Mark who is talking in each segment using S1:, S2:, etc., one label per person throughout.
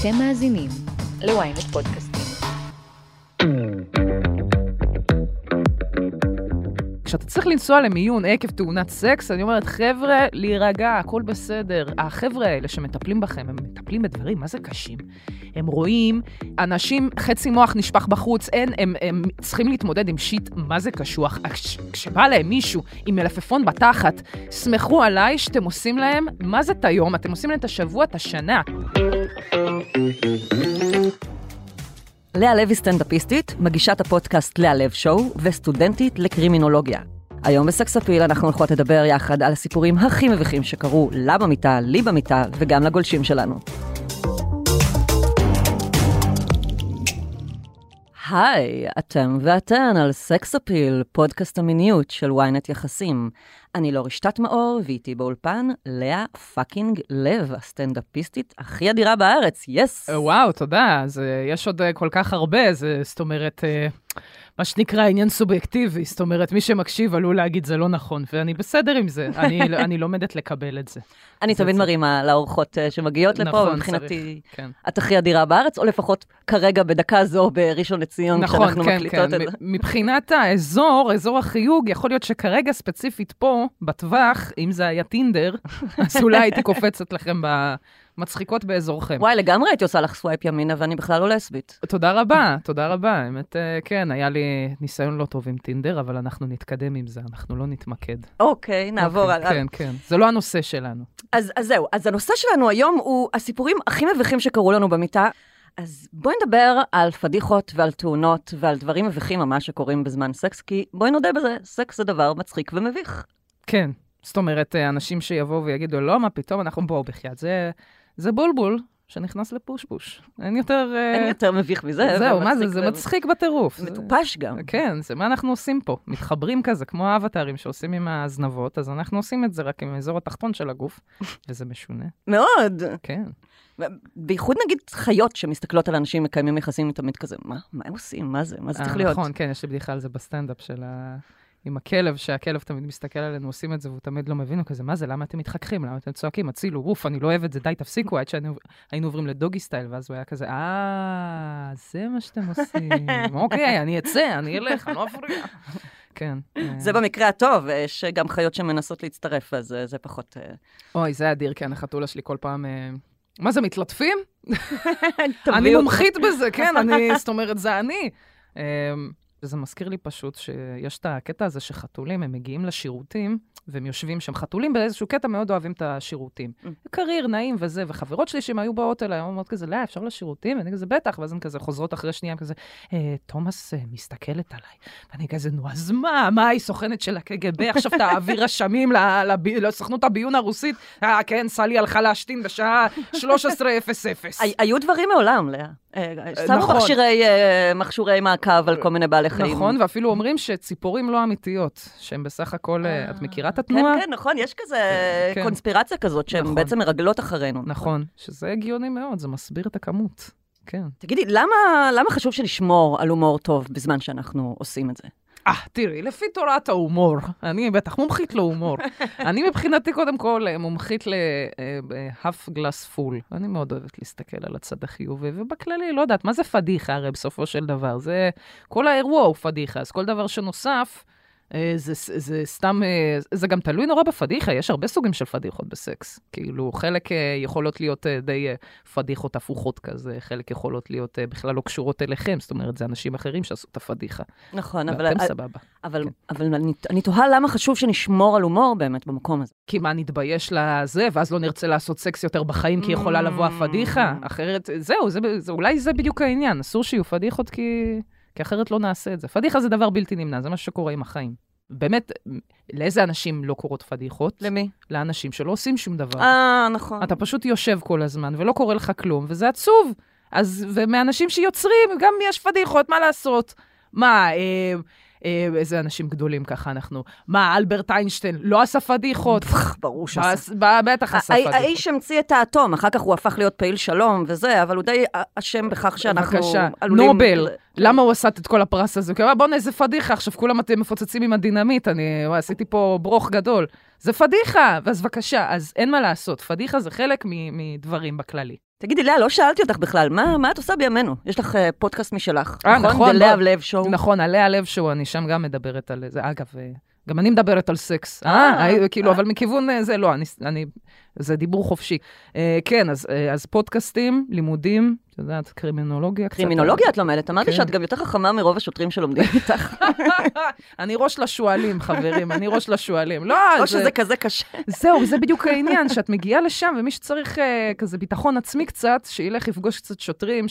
S1: אתם מאזינים ל-ynet פודקאסטים.
S2: כשאתה צריך לנסוע למיון עקב תאונת סקס, אני אומרת, חבר'ה, להירגע, הכל בסדר. החבר'ה האלה שמטפלים בכם, הם מטפלים בדברים, מה זה קשים? הם רואים אנשים, חצי מוח נשפך בחוץ, אין, הם, הם צריכים להתמודד עם שיט, מה זה קשוח? כש, כשבא להם מישהו עם מלפפון בתחת, סמכו עליי שאתם עושים להם, מה זה את היום? אתם עושים להם את השבוע, את השנה.
S3: לאה לב סטנדאפיסטית, מגישת הפודקאסט לאה לב שואו וסטודנטית לקרימינולוגיה. היום בסקס אפיל אנחנו הולכות לדבר יחד על הסיפורים הכי מביכים שקרו לה במיטה, לי במיטה וגם לגולשים שלנו. היי, אתם ואתן על סקס אפיל, פודקאסט המיניות של ynet יחסים. אני לא רשתת מאור, ואיתי באולפן לאה fucking לב, הסטנדאפיסטית הכי אדירה בארץ, יס!
S2: אה, וואו, תודה. אז אה, יש עוד אה, כל כך הרבה, זה, זאת אומרת, אה, מה שנקרא עניין סובייקטיבי. זאת אומרת, מי שמקשיב עלול להגיד זה לא נכון, ואני בסדר עם זה. אני, אני לומדת לקבל את זה.
S3: אני תמיד. מרימה לאורחות אה, שמגיעות לפה,
S2: נכון,
S3: ומבחינתי
S2: צריך, כן.
S3: את הכי אדירה בארץ, או לפחות כרגע בדקה זו בראשון לציון,
S2: נכון,
S3: כשאנחנו
S2: כן,
S3: מקליטות
S2: כן.
S3: את זה.
S2: מבחינת האזור, אזור החיוג, יכול להיות שכרגע ספציפית פה, בטווח, אם זה היה טינדר, אז אולי הייתי קופצת לכם במצחיקות באזורכם.
S3: וואי, לגמרי הייתי עושה לך swipe ימינה, ואני בכלל לא לסבית.
S2: תודה רבה, תודה רבה. האמת, אה, כן, היה לי ניסיון לא טוב עם טינדר, אבל אנחנו נתקדם עם זה, אנחנו לא נתמקד.
S3: אוקיי, נעבור
S2: אוקיי,
S3: הלאה.
S2: כן, כן. זה לא הנושא שלנו.
S3: אז, אז זהו, אז הנושא שלנו היום הוא הסיפורים הכי מביכים שקרו לנו במיטה. אז בואי נדבר על פדיחות ועל תאונות ועל דברים מביכים ממש שקורים בזמן סקס, כי בואי נודה בזה, סקס זה דבר מצחיק ומביך.
S2: כן. זאת אומרת, אה, אנשים שיבואו ויגידו, לא, מה פתאום, אנחנו בואו בחייאת. זה, זה בולבול שנכנס לפושפוש. אין יותר... אה,
S3: אין יותר מביך מזה.
S2: זהו, מה זה? זה מצחיק בטירוף.
S3: מטופש גם.
S2: כן, זה מה אנחנו עושים פה. מתחברים כזה, כמו האבטרים שעושים עם הזנבות, אז אנחנו עושים את זה רק עם האזור התחתון של הגוף, וזה משונה.
S3: מאוד.
S2: כן.
S3: בייחוד נגיד חיות שמסתכלות על אנשים מקיימים יחסים תמיד כזה, מה, מה הם עושים? מה זה? מה זה צריך
S2: אה,
S3: להיות?
S2: נכון, כן, יש לי בדיחה על זה בסטנדאפ של ה... עם הכלב, שהכלב תמיד מסתכל עלינו, עושים את זה, והוא תמיד לא מבין, הוא כזה, מה זה, למה אתם מתחככים? למה אתם צועקים? הצילו, אוף, אני לא אוהב את זה, די, תפסיקו, עד שהיינו עוברים ל doggy style, ואז הוא היה כזה, אה, זה מה שאתם עושים. אוקיי, אני אצא, אני אלך, אני לא אפריע. כן. אה,
S3: זה במקרה הטוב, יש גם חיות שמנסות להצטרף, אז אה, זה פחות... אה,
S2: אוי, זה אדיר, כן, החתולה שלי כל פעם... אה, מה זה, מתלטפים? אני. מומחית בזה, כן, אני, זאת אומרת, זה אני. וזה מזכיר לי פשוט שיש את הקטע הזה שחתולים, הם מגיעים לשירותים, והם יושבים שם. חתולים באיזשהו קטע מאוד אוהבים את השירותים.
S3: Mm.
S2: קריר, נעים וזה, וחברות שלי שהם היו באות אליי, אומרות כזה, לא, אפשר לשירותים? ואני כזה, בטח, ואז הן כזה חוזרות אחרי שנייה, כזה, "אה, תומאס אה, מסתכלת עליי. ואני כזה, נו, אז מה? מה, היא סוכנת של הקג"ב? עכשיו תעביר רשמים לב- לסוכנות הביון הרוסית? אה, כן, סלי הלכה להשתין בשעה 13:00.
S3: הי- היו דברים מעולם, לאה. אה, שמו
S2: נכון.
S3: מכשירי, אה, מכשירי מעקב על כל מיני בעלי חיים.
S2: נכון, ואפילו אומרים שציפורים לא אמיתיות, שהן בסך הכל, אה, את מכירה את התנועה?
S3: כן, כן, נכון, יש כזה
S2: כן.
S3: קונספירציה כזאת, שהן
S2: נכון.
S3: בעצם מרגלות אחרינו.
S2: נכון, שזה הגיוני מאוד, זה מסביר את הכמות. כן.
S3: תגידי, למה למה חשוב שנשמור על הומור טוב בזמן שאנחנו עושים את זה?
S2: אה, תראי, לפי תורת ההומור, אני בטח מומחית להומור. אני מבחינתי, קודם כל, אה, מומחית ל-half glass full. אני מאוד אוהבת להסתכל על הצד החיובי, ובכללי, לא יודעת, מה זה פדיחה הרי בסופו של דבר? זה, כל האירוע הוא פדיחה, אז כל דבר שנוסף, אה, זה, זה, זה סתם, אה, זה גם תלוי נורא בפדיחה, יש הרבה סוגים של פדיחות בסקס. כאילו, חלק אה, יכולות להיות אה, די אה, פדיחות הפוכות כזה, חלק יכולות להיות אה, בכלל לא קשורות אליכם, זאת אומרת, זה אנשים אחרים שעשו את הפדיחה.
S3: נכון, אבל,
S2: ואתם סבבה.
S3: אבל,
S2: כן.
S3: אבל אני, אני תוהה למה חשוב שנשמור על הומור באמת במקום הזה.
S2: כי מה, נתבייש לזה, ואז לא נרצה לעשות סקס יותר בחיים, כי יכולה לבוא הפדיחה? אחרת, זהו, זה, זה, אולי זה בדיוק העניין, אסור שיהיו פדיחות, כי, כי אחרת לא נעשה את זה. פדיחה זה דבר בלתי נמנע, זה מה שקורה עם החיים. באמת, לאיזה אנשים לא קורות פדיחות?
S3: למי?
S2: לאנשים שלא עושים שום דבר.
S3: אה, נכון.
S2: אתה פשוט יושב כל הזמן, ולא קורה לך כלום, וזה עצוב. אז, ומאנשים שיוצרים, גם יש פדיחות, מה לעשות? מה, אה, אה, איזה אנשים גדולים ככה אנחנו. מה, אלברט איינשטיין לא עשה פדיחות?
S3: ברור שעשה.
S2: בטח עשה פדיחות.
S3: האיש המציא את האטום, אחר כך הוא הפך להיות פעיל שלום וזה, אבל הוא די אשם בכך שאנחנו
S2: בבקשה,
S3: עלולים...
S2: נובל, למה הוא עשה את כל הפרס הזה? כי הוא אמר, בוא'נה, איזה פדיחה, עכשיו כולם מפוצצים עם הדינמיט, אני עשיתי פה ברוך גדול. זה פדיחה, אז בבקשה, אז אין מה לעשות, פדיחה זה חלק מדברים בכללי.
S3: תגידי, לאה, לא שאלתי אותך בכלל, מה, מה את עושה בימינו? יש לך uh, פודקאסט משלך,
S2: אה, נכון,
S3: The לאה
S2: בוא-
S3: לב שואו.
S2: נכון, עלי הלב שהוא, אני שם גם מדברת על זה. אגב, אה, גם אני מדברת על סקס.
S3: אה,
S2: אה, אה, כאילו,
S3: אה.
S2: אבל מכיוון אה, זה, לא, אני, אני, זה דיבור חופשי. אה, כן, אז, אה, אז פודקאסטים, לימודים, את יודעת, קרימינולוגיה. קצת.
S3: קרימינולוגיה את לומדת, אמרתי
S2: כן.
S3: שאת גם יותר חכמה מרוב השוטרים שלומדים איתך.
S2: אני ראש לשועלים, חברים, אני ראש לשועלים. לא,
S3: או
S2: זה-
S3: שזה כזה קשה.
S2: זהו, זה בדיוק העניין, שאת מגיעה לשם, ומי שצריך אה, כזה ביטחון עצמי קצת, שילך יפגוש קצת שוטרים,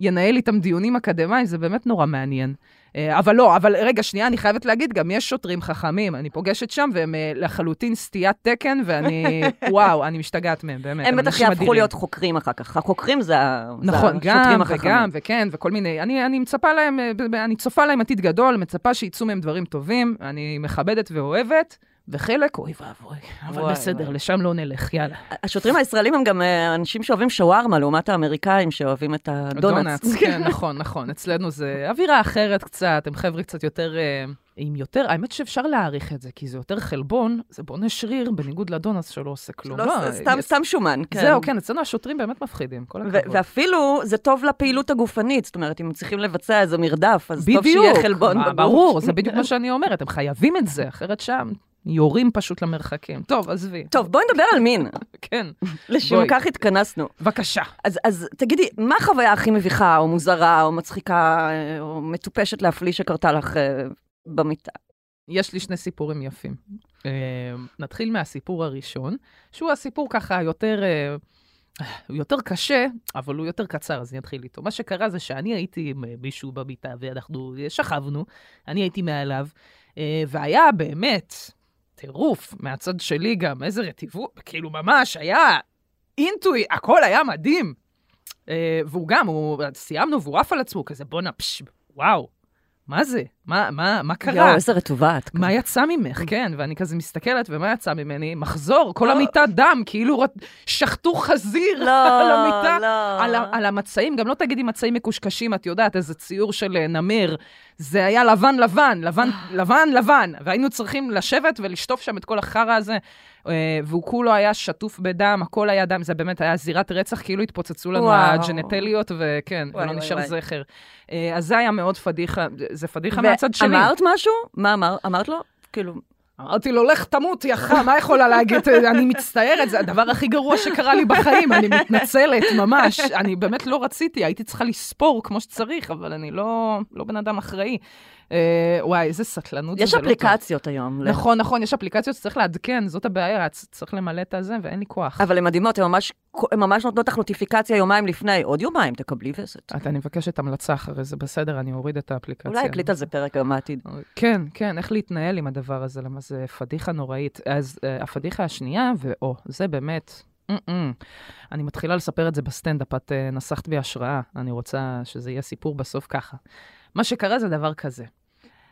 S2: שינהל איתם דיונים אקדמיים, זה באמת נורא מעניין. אה, אבל לא, אבל רגע, שנייה, אני חייבת להגיד, גם יש שוטרים חכמים, אני פוגשת שם, והם אה, לחלוטין סטיית תקן, ואני, וואו, אני משתגעת מהם, באמת.
S3: הם בטח יהפכו. להיות חוקרים אחר כך. החוקרים זה
S2: נכון,
S3: השוטרים
S2: גם
S3: החכמים.
S2: וגם, וכן, וכל מיני, אני, אני מצפה להם, אה, אני צופה להם עתיד גדול, מצפה שיצאו מהם דברים טובים, אני מכבדת ואוהבת, וחלק, אוי ואבוי, אבל
S3: וואי,
S2: בסדר,
S3: וואי.
S2: לשם לא נלך, יאללה.
S3: השוטרים הישראלים הם גם אה, אנשים שאוהבים שווארמה, לעומת האמריקאים שאוהבים את הדונלדס.
S2: כן, נכון, נכון. אצלנו זה אווירה אחרת קצת, הם חבר'ה קצת יותר... אה, עם יותר, האמת שאפשר להעריך את זה, כי זה יותר חלבון, זה בונה שריר, בניגוד לדונלדס שלא עושה כלום.
S3: לא, סתם,
S2: אה,
S3: סתם שומן, כן.
S2: זהו, כן, אצלנו השוטרים באמת מפחידים, כל הכבוד.
S3: ואפילו זה טוב לפעילות הגופנית, זאת אומרת, אם הם צריכים לבצע איזה מרדף, אז טוב
S2: בדיוק,
S3: שיהיה חלבון בגוף.
S2: ברור, זה בדיוק מה שאני אומרת, הם חייבים את זה, אחרת שם יורים פשוט למרחקים. טוב, עזבי.
S3: טוב, בואי נדבר על מין,
S2: כן,
S3: לשם. כך התכנסנו.
S2: בבקשה.
S3: אז, אז תגידי, מה החוויה הכי מביכה, או מוזרה, או מצחיקה, אה, או מטופשת להפליא שקרתה לך אה, במיטה?
S2: יש לי שני סיפורים יפים. אה, נתחיל מהסיפור הראשון, שהוא הסיפור ככה יותר, אה, הוא יותר קשה, אבל הוא יותר קצר, אז אני אתחיל איתו. מה שקרה זה שאני הייתי עם מישהו במיטה, ואנחנו שכבנו, אני הייתי מעליו, והיה באמת טירוף מהצד שלי גם, איזה רטיבות, כאילו ממש היה אינטואי, הכל היה מדהים. אה, והוא גם, הוא, סיימנו והוא עף על עצמו, כזה בואנה, פש, וואו, מה זה? מה, מה, מה קרה?
S3: יואו, איזה רטובה את.
S2: מה יצא ממך? כן, ואני כזה מסתכלת, ומה יצא ממני? מחזור, כל
S3: לא.
S2: המיטה דם, כאילו רת- שחטו חזיר
S3: לא,
S2: על המיטה.
S3: לא.
S2: על, על המצעים, גם לא תגידי מצעים מקושקשים, את יודעת, איזה ציור של אה, נמר. זה היה לבן לבן, לבן, לבן לבן, והיינו צריכים לשבת ולשטוף שם את כל החרא הזה, והוא כולו היה שטוף בדם, הכל היה דם, זה באמת היה זירת רצח, כאילו התפוצצו לנו
S3: וואו.
S2: הג'נטליות, וכן,
S3: וואי,
S2: ולא
S3: וואי,
S2: נשאר
S3: וואי.
S2: זכר. אה, אז זה היה מאוד פדיחה, זה פדיחה מהצד שלי.
S3: אמרת משהו? מה אמר- אמרת לו? כאילו,
S2: אמרתי לו, לך תמות, יא חם, מה יכולה להגיד? אני מצטערת, זה הדבר הכי גרוע שקרה לי בחיים, אני מתנצלת, ממש. אני באמת לא רציתי, הייתי צריכה לספור כמו שצריך, אבל אני לא, לא בן אדם אחראי. אה, וואי, איזה סטלנות
S3: יש
S2: לא.
S3: אפליקציות היום. ל-
S2: נכון, נכון, יש אפליקציות שצריך לעדכן, זאת הבעיה, צריך למלא את הזה, ואין לי כוח.
S3: אבל הן מדהימות, הן ממש, ממש נותנות לך נוטיפיקציה יומיים לפני, עוד יומיים תקבלי וסת.
S2: את, אני מבקשת המלצה אחרי זה, בסדר, אני אוריד את האפליקציה.
S3: אולי אקליט על זה פרק גם בעתיד.
S2: כן, כן, איך להתנהל עם הדבר הזה, למה זה פדיחה נוראית. אז אה, הפדיחה השנייה, ואו, זה באמת... Mm-mm. אני מתחילה לספר את זה בסטנדאפ, את uh, נסחת בי השראה, אני רוצה שזה יהיה סיפור בסוף ככה. מה שקרה זה דבר כזה.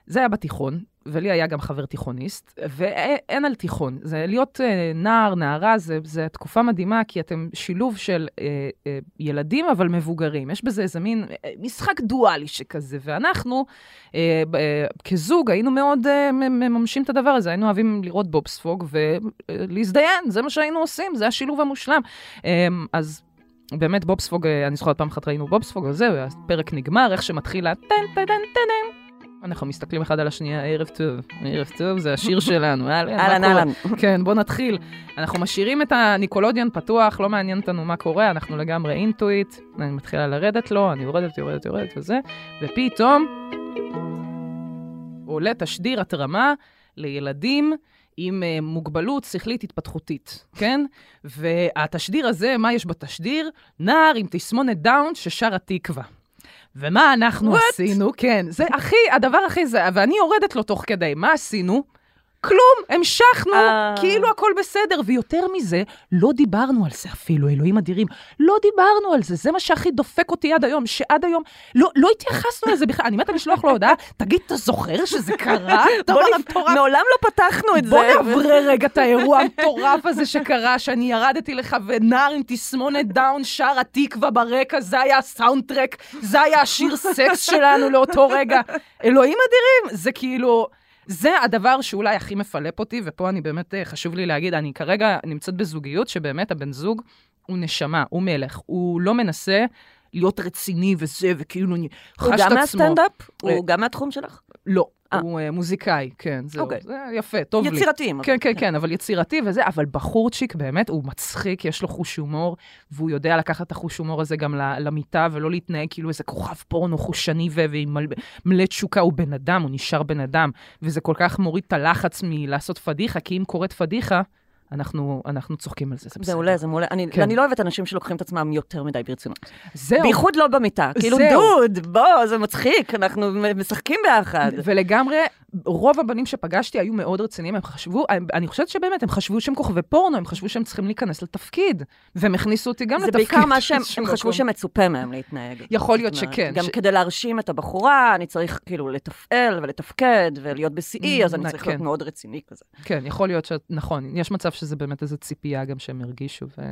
S2: זה היה בתיכון, ולי היה גם חבר תיכוניסט, ואין על תיכון. זה להיות אה, נער, נערה, זה, זה תקופה מדהימה, כי אתם שילוב של אה, אה, ילדים, אבל מבוגרים. יש בזה איזה מין אה, משחק דואלי שכזה, ואנחנו, אה, אה, כזוג, היינו מאוד אה, מממשים את הדבר הזה. היינו אוהבים לראות בובספוג ולהזדיין, זה מה שהיינו עושים, זה השילוב המושלם. אה, אז... באמת בובספוג, אה, אני זוכרת פעם אחת ראינו בובספוג, אז זהו, הפרק נגמר, איך שמתחיל ה... טן טן טן טן אנחנו מסתכלים אחד על השנייה, ערב טוב, ערב טוב, זה השיר שלנו, אהלן,
S3: אהלן? אהלן.
S2: כן, בוא נתחיל. אנחנו משאירים את הניקולודיאן פתוח, לא מעניין אותנו מה קורה, אנחנו לגמרי אינטואיט, אני מתחילה לרדת לו, אני יורדת, יורדת, יורדת וזה, ופתאום עולה תשדיר התרמה לילדים עם uh, מוגבלות שכלית התפתחותית, כן? והתשדיר הזה, מה יש בתשדיר? נער עם תסמונת דאון ששר התקווה. ומה אנחנו
S3: What?
S2: עשינו? כן, זה הכי, הדבר הכי זה, ואני יורדת לו תוך כדי, מה עשינו? כלום, המשכנו,
S3: אה.
S2: כאילו הכל בסדר, ויותר מזה, לא דיברנו על זה אפילו, אלוהים אדירים, לא דיברנו על זה, זה מה שהכי דופק אותי עד היום, שעד היום לא, לא התייחסנו לזה בכלל, אני מתה לשלוח לו הודעה, תגיד, אתה זוכר שזה קרה?
S3: בוא. מעולם לא פתחנו את זה.
S2: בוא נברר רגע את האירוע המטורף הזה שקרה, שאני ירדתי לך ונער עם תסמונת דאון שר התקווה ברקע, זה היה ה soundtrack, זה היה השיר סקס שלנו לאותו רגע. אלוהים אדירים, זה כאילו... זה הדבר שאולי הכי מפלפ אותי, ופה אני באמת, אה, חשוב לי להגיד, אני כרגע נמצאת בזוגיות שבאמת הבן זוג הוא נשמה, הוא מלך. הוא לא מנסה להיות רציני וזה, וכאילו אני חש
S3: הוא
S2: את עצמו.
S3: גם מהסטנדאפ? הוא גם מהתחום שלך?
S2: לא. הוא אה, מוזיקאי, כן, זהו.
S3: אוקיי.
S2: זה יפה, טוב לי.
S3: יצירתיים.
S2: כן, כן, כן, אבל יצירתי וזה, אבל בחורצ'יק באמת, הוא מצחיק, יש לו חוש הומור, והוא יודע לקחת את החוש הומור הזה גם למיטה, ולא להתנהג כאילו איזה כוכב פורנו חושני ו- ועם מל- מלא תשוקה, הוא בן אדם, הוא נשאר בן אדם, וזה כל כך מוריד את הלחץ מלעשות פדיחה, כי אם קורית פדיחה, אנחנו, אנחנו צוחקים על זה, זה בסדר.
S3: מעולה, זה מעולה. אני,
S2: כן.
S3: אני לא אוהבת אנשים שלוקחים את עצמם יותר מדי ברצינות.
S2: זהו.
S3: בייחוד לא במיטה. כאילו,
S2: זהו.
S3: דוד, בוא, זה מצחיק, אנחנו משחקים ביחד.
S2: ולגמרי, רוב הבנים שפגשתי היו מאוד רציניים, הם חשבו, אני חושבת שבאמת, הם חשבו שהם כוכבי פורנו, הם חשבו שהם צריכים להיכנס לתפקיד, והם הכניסו אותי גם
S3: זה
S2: לתפקיד.
S3: בעיקר מה שהם הם חשבו. שמצופה מהם להתנהג.
S2: יכול להיות שכן.
S3: גם
S2: ש-
S3: כדי להרשים את הבחורה, אני צריך כאילו לתפעל ולתפקד ולהיות בשיאי, אז אני צריך
S2: כן.
S3: להיות מאוד רציני כזה.
S2: כן, יכול להיות ש... נכון, יש מצב שזה באמת איזו ציפייה גם שהם הרגישו. ו...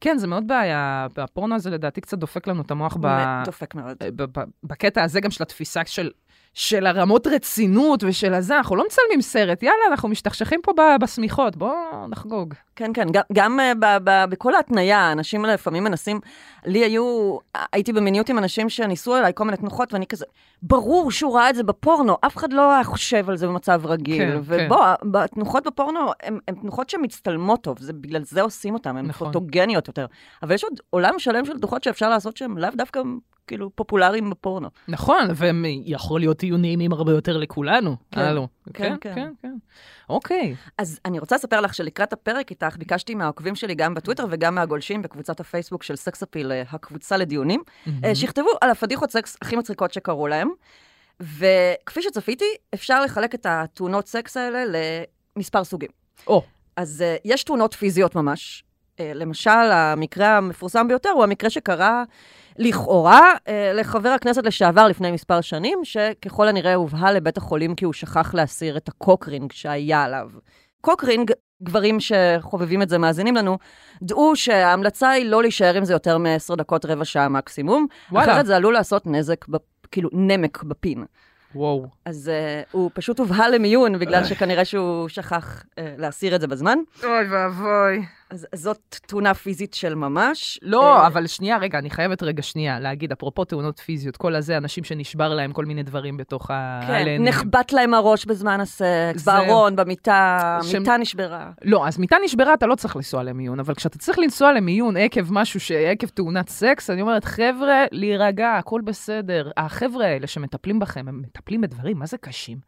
S2: כן, זה מאוד בעיה. הפורנו הזה לדעתי קצת דופק לנו את המוח ב...
S3: דופק מאוד.
S2: ב- ב- בקטע הזה גם של התפיסה של... של הרמות רצינות ושל הזה, אנחנו לא מצלמים סרט, יאללה, אנחנו משתכשכים פה בשמיכות, בואו נחגוג.
S3: כן, כן, גם, גם uh, ב, ב, בכל ההתניה, אנשים לפעמים מנסים, לי היו, הייתי במיניות עם אנשים שניסו עליי כל מיני תנוחות, ואני כזה, ברור שהוא ראה את זה בפורנו, אף אחד לא היה חושב על זה במצב רגיל.
S2: כן,
S3: ובוא, התנוחות בפורנו הן תנוחות שמצטלמות טוב, זה, בגלל זה עושים אותן, הן
S2: נכון.
S3: פוטוגניות יותר. אבל יש עוד עולם שלם של תנוחות שאפשר לעשות שהן לאו דווקא כאילו פופולריים בפורנו.
S2: נכון, והם יכול להיות יהיו נעימים הרבה יותר לכולנו.
S3: כן,
S2: הלו.
S3: כן,
S2: כן,
S3: כן.
S2: כן, כן. אוקיי.
S3: אז אני רוצה לספר לך שלקראת הפרק איתך, ביקשתי מהעוקבים שלי גם בטוויטר וגם מהגולשים בקבוצת הפייסבוק של סקס אפיל, אה, הקבוצה לדיונים, אה, שיכתבו על הפדיחות סקס הכי מצחיקות שקרו להם. וכפי שצפיתי, אפשר לחלק את התאונות סקס האלה למספר סוגים.
S2: או,
S3: אז אה, יש תאונות פיזיות ממש. אה, למשל, המקרה המפורסם ביותר הוא המקרה שקרה לכאורה אה, לחבר הכנסת לשעבר לפני מספר שנים, שככל הנראה הובהל לבית החולים כי הוא שכח להסיר את ה cock ring שהיה עליו. cock ring, גברים שחובבים את זה מאזינים לנו, דעו שההמלצה היא לא להישאר עם זה יותר מ-10 דקות, רבע שעה מקסימום.
S2: וואלה.
S3: אחרת זה עלול לעשות נזק, בפ... כאילו נמק בפין.
S2: וואו.
S3: אז uh, הוא פשוט הובהל למיון, בגלל שכנראה שהוא שכח uh, להסיר את זה בזמן.
S2: אוי ואבוי.
S3: אז זאת תאונה פיזית של ממש.
S2: לא,
S3: אה,
S2: אבל שנייה, רגע, אני חייבת רגע שנייה להגיד, אפרופו תאונות פיזיות, כל הזה, אנשים שנשבר להם כל מיני דברים בתוך ה...
S3: כן. נחבט להם הראש בזמן הסקס, בארון, במיטה, מיטה נשברה.
S2: לא, אז מיטה נשברה, אתה לא צריך לנסוע למיון, אבל כשאתה צריך לנסוע למיון עקב משהו, ש... עקב תאונת סקס, אני אומרת, חבר'ה, להירגע, הכל בסדר. החבר'ה האלה שמטפלים בכם, הם מטפלים בדברים, מה זה קשים?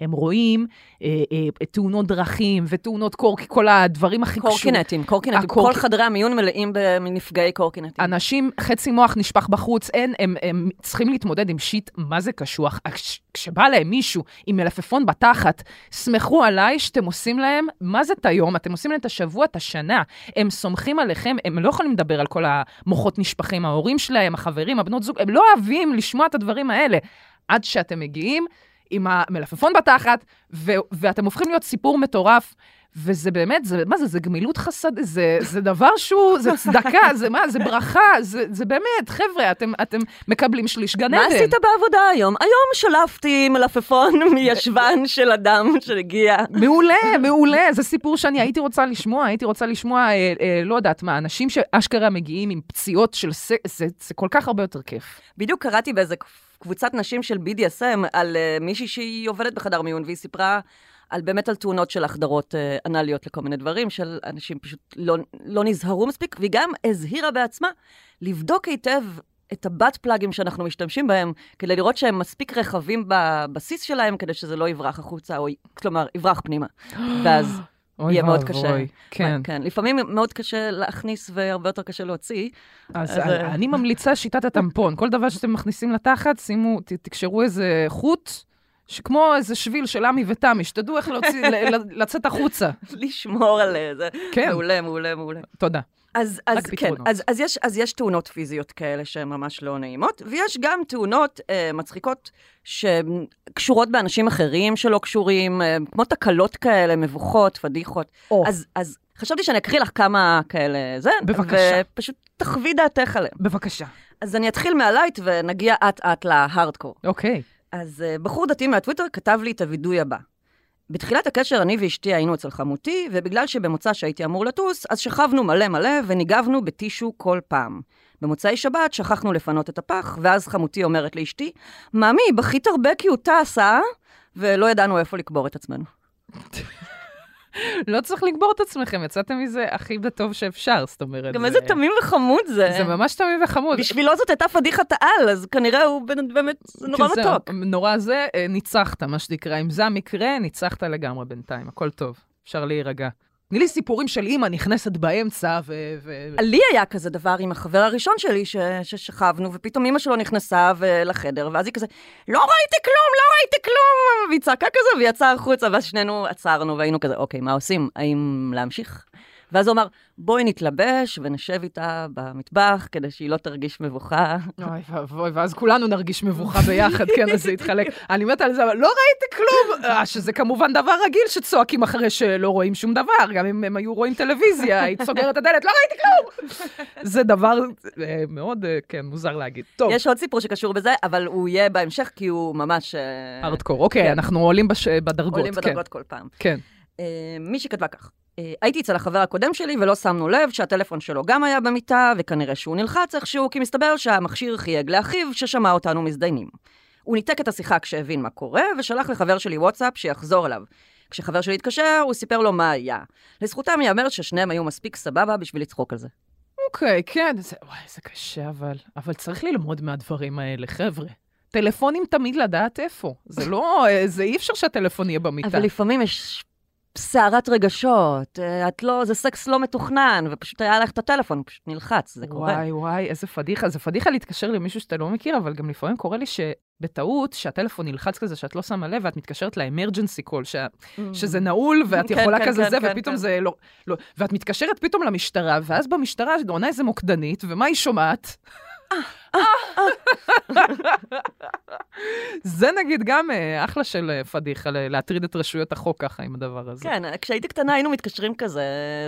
S2: הם רואים אה, אה, תאונות דרכים ותאונות קורקי, כל הדברים הכי קשורים.
S3: קורקינטים, קורקינטים.
S2: הקורק-
S3: כל חדרי המיון מלאים בנפגעי קורקינטים.
S2: אנשים, חצי מוח נשפך בחוץ, אין, הם, הם צריכים להתמודד עם שיט, מה זה קשוח? כש- כשבא להם מישהו עם מלפפון בתחת, סמכו עליי שאתם עושים להם, מה זה את היום? אתם עושים להם את השבוע, את השנה. הם סומכים עליכם, הם לא יכולים לדבר על כל המוחות נשפכים, ההורים שלהם, החברים, הבנות זוג, הם לא אוהבים לשמוע את הדברים האלה. עד שאתם מגיעים עם המלפפון בתחת, ו- ואתם הופכים להיות סיפור מטורף. וזה באמת, זה, מה זה, זה גמילות חסד, זה, זה דבר שהוא, זה צדקה, זה מה, זה ברכה, זה, זה באמת, חבר'ה, אתם, אתם מקבלים שליש גן
S3: מה
S2: עדן.
S3: עשית בעבודה היום? היום שלפתי מלפפון מישבן של אדם שהגיע.
S2: מעולה, מעולה, זה סיפור שאני הייתי רוצה לשמוע, הייתי רוצה לשמוע, אה, אה, לא יודעת מה, אנשים שאשכרה מגיעים עם פציעות של סקס, זה, זה כל כך הרבה יותר כיף.
S3: בדיוק קראתי באיזה קבוצת נשים של BDSM על uh, מישהי שהיא עובדת בחדר מיון, והיא סיפרה על באמת על תאונות של החדרות uh, אנליות לכל מיני דברים, של אנשים פשוט לא, לא נזהרו מספיק, והיא גם הזהירה בעצמה לבדוק היטב את הבת פלאגים שאנחנו משתמשים בהם, כדי לראות שהם מספיק רחבים בבסיס שלהם, כדי שזה לא יברח החוצה, או כלומר, יברח פנימה. ואז
S2: אוי
S3: יהיה מאוד
S2: ואבוי,
S3: קשה.
S2: כן.
S3: כן, לפעמים מאוד קשה להכניס והרבה יותר קשה להוציא.
S2: אז
S3: אז,
S2: אני-
S3: אה,
S2: אני ממליצה שיטת הטמפון. כל דבר שאתם מכניסים לתחת, שימו, ת- תקשרו איזה חוט, שכמו איזה שביל של עמי ותמי, שתדעו איך להוציא, לצאת החוצה.
S3: לשמור על זה.
S2: כן.
S3: מעולה, מעולה, מעולה.
S2: תודה.
S3: אז, אז כן. אז, אז, יש, אז יש תאונות פיזיות כאלה שהן ממש לא נעימות, ויש גם תאונות אה, מצחיקות שקשורות באנשים אחרים שלא קשורים, אה, כמו תקלות כאלה, מבוכות, פדיחות.
S2: או.
S3: אז, אז חשבתי שאני אקריא לך כמה כאלה, זה,
S2: בבקשה.
S3: ופשוט תחווי דעתך עליהם.
S2: בבקשה.
S3: אז אני אתחיל מהלייט ונגיע אט-אט להארדקור.
S2: אוקיי.
S3: אז uh, בחור דתי מהטוויטר כתב לי את הווידוי הבא. בתחילת הקשר אני ואשתי היינו אצל חמותי, ובגלל שבמוצא שהייתי אמור לטוס, אז שכבנו מלא מלא וניגבנו בטישו כל פעם. במוצאי שבת שכחנו לפנות את הפח, ואז חמותי אומרת לאשתי, ממי, בכית הרבה כי הוא טס, אה? ולא ידענו איפה לקבור את עצמנו.
S2: לא צריך לגבור את עצמכם, יצאתם מזה הכי בטוב שאפשר, זאת אומרת.
S3: גם
S2: זה-
S3: איזה תמים וחמוד זה.
S2: זה ממש תמים וחמוד.
S3: בשבילו זאת הייתה פדיחת העל, אז כנראה הוא באמת, זה נורא מתוק.
S2: נורא זה, אה, ניצחת, מה שנקרא. אם זה המקרה, ניצחת לגמרי בינתיים, הכל טוב. אפשר להירגע. תני לי סיפורים של אימא נכנסת באמצע, ו...
S3: לי היה כזה דבר עם החבר הראשון שלי, ש- ששכבנו, ופתאום אמא שלו נכנסה ו- לחדר, ואז היא כזה, לא ראיתי כלום, לא ראיתי כלום! והיא צעקה כזה, והיא יצאה החוצה, ואז שנינו עצרנו, והיינו כזה, אוקיי, מה עושים? האם להמשיך? ואז הוא אמר, בואי נתלבש ונשב איתה במטבח, כדי שהיא לא תרגיש מבוכה.
S2: אוי ואבוי, ואז כולנו נרגיש מבוכה ביחד, כן, אז זה יתחלק. אני מתה על זה, אבל לא ראיתי כלום! אה, שזה כמובן דבר רגיל שצועקים אחרי שלא רואים שום דבר, גם אם הם היו רואים טלוויזיה, היית סוגרת את הדלת, לא ראיתי כלום! זה דבר אה, מאוד, אה, כן, מוזר להגיד. טוב,
S3: יש עוד סיפור שקשור בזה, אבל הוא יהיה בהמשך, כי הוא ממש...
S2: ארדקור. אוקיי,
S3: כן.
S2: אנחנו עולים בדרגות,
S3: עולים
S2: כן.
S3: בדרגות כל פעם.
S2: כן.
S3: אה, מישהי כתבה כך, הייתי אצל החבר הקודם שלי ולא שמנו לב שהטלפון שלו גם היה במיטה, וכנראה שהוא נלחץ איכשהו, כי מסתבר שהמכשיר חייג לאחיו ששמע אותנו מזדיינים. הוא ניתק את השיחה כשהבין מה קורה, ושלח לחבר שלי וואטסאפ שיחזור אליו. כשחבר שלי התקשר, הוא סיפר לו מה היה. לזכותם ייאמר ששניהם היו מספיק סבבה בשביל לצחוק על זה.
S2: אוקיי, כן, זה, וואי, זה קשה, אבל, אבל צריך ללמוד מהדברים האלה, חבר'ה. טלפונים תמיד לדעת איפה. זה לא, אה, זה אי אפשר שהטלפון יהיה במיטה.
S3: אבל לפעמים יש סערת רגשות, אה, את לא, זה סקס לא מתוכנן, ופשוט היה לך את הטלפון, פשוט נלחץ, זה קורה.
S2: וואי, וואי, איזה פדיחה. זה פדיחה להתקשר למישהו שאתה לא מכיר, אבל גם לפעמים קורה לי שבטעות, שהטלפון נלחץ כזה, שאת לא שמה לב, ואת מתקשרת לאמרג'נסי קול, שה... שזה נעול, ואת
S3: כן,
S2: יכולה
S3: כן,
S2: כזה
S3: כן,
S2: זה,
S3: כן,
S2: ופתאום
S3: כן.
S2: זה לא, לא... ואת מתקשרת פתאום למשטרה, ואז במשטרה עונה איזה מוקדנית, ומה היא שומעת? זה נגיד גם אה, אחלה של אה, פדיחה, להטריד את רשויות החוק ככה עם הדבר הזה.
S3: כן, כשהייתי קטנה היינו מתקשרים כזה,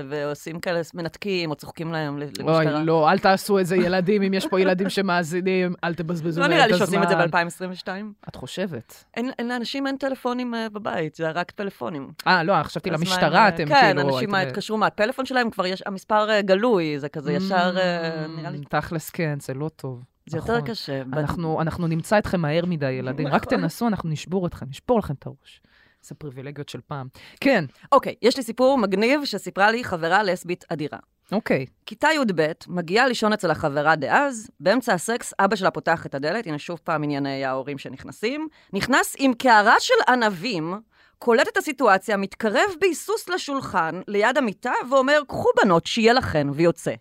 S3: ועושים כאלה, מנתקים או צוחקים להם ל-
S2: אוי,
S3: למשטרה.
S2: לא, אל תעשו את זה ילדים, אם יש פה ילדים שמאזינים, אל תבזבזו
S3: לא
S2: להם
S3: נראה
S2: את
S3: לי
S2: הזמן.
S3: שעושים את זה ב-2022.
S2: את חושבת?
S3: לאנשים אין טלפונים אה, בבית, זה רק טלפונים.
S2: אה, לא, חשבתי למשטרה, אתם
S3: כן,
S2: כאילו...
S3: אנשים
S2: הייתם-
S3: התקשרו מהפלאפון שלהם, כבר יש, המספר גלוי, זה כזה ישר, אה, נראה לי,
S2: תכלס, כן, זה לא טוב.
S3: זה יותר
S2: נכון.
S3: קשה.
S2: אנחנו, אנחנו נמצא אתכם מהר מדי, ילדים. רק
S3: נכון.
S2: תנסו, אנחנו נשבור אתכם, נשבור לכם את הראש. זה פריבילגיות של פעם. כן,
S3: אוקיי, יש לי סיפור מגניב שסיפרה לי חברה לסבית אדירה.
S2: אוקיי.
S3: כיתה י"ב, מגיעה לישון אצל החברה דאז, באמצע הסקס אבא שלה פותח את הדלת, הנה שוב פעם ענייני ההורים שנכנסים, נכנס עם קערה של ענבים, קולט את הסיטואציה, מתקרב בהיסוס לשולחן, ליד המיטה, ואומר, קחו בנות, שיהיה לכן, ויוצא.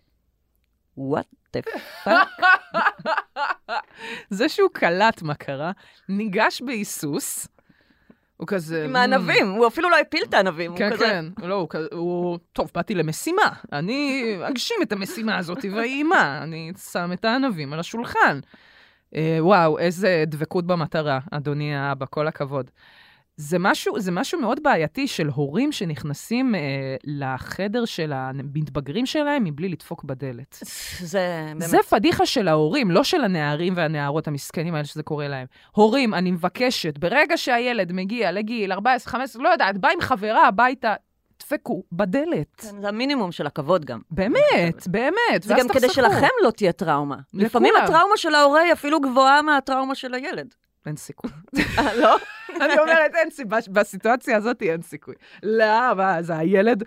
S3: What the fuck?
S2: זה שהוא קלט מה קרה, ניגש בהיסוס, הוא כזה...
S3: עם הענבים, הוא אפילו לא הפיל את הענבים,
S2: כן. כן, לא, הוא, טוב, באתי למשימה, אני אגשים את המשימה הזאת, ויהי מה, אני שם את הענבים על השולחן. אה, וואו, איזה דבקות במטרה, אדוני האבא, כל הכבוד. זה משהו, זה משהו מאוד בעייתי של הורים שנכנסים אה, לחדר של המתבגרים שלהם מבלי לדפוק בדלת.
S3: זה באמת...
S2: זה פדיחה של ההורים, לא של הנערים והנערות המסכנים האלה שזה קורה להם. הורים, אני מבקשת, ברגע שהילד מגיע לגיל 14, 15, לא יודעת, בא עם חברה הביתה, דפקו בדלת.
S3: כן, זה המינימום של הכבוד גם.
S2: באמת, באמת.
S3: זה גם כדי. שלכם לא תהיה טראומה. לפעמים. הטראומה של ההורה היא אפילו גבוהה מהטראומה של הילד.
S2: אין סיכוי.
S3: אה, לא?
S2: אני אומרת, אין סיבה, בסיטואציה הזאת אין סיכוי. לא, מה, זה הילד,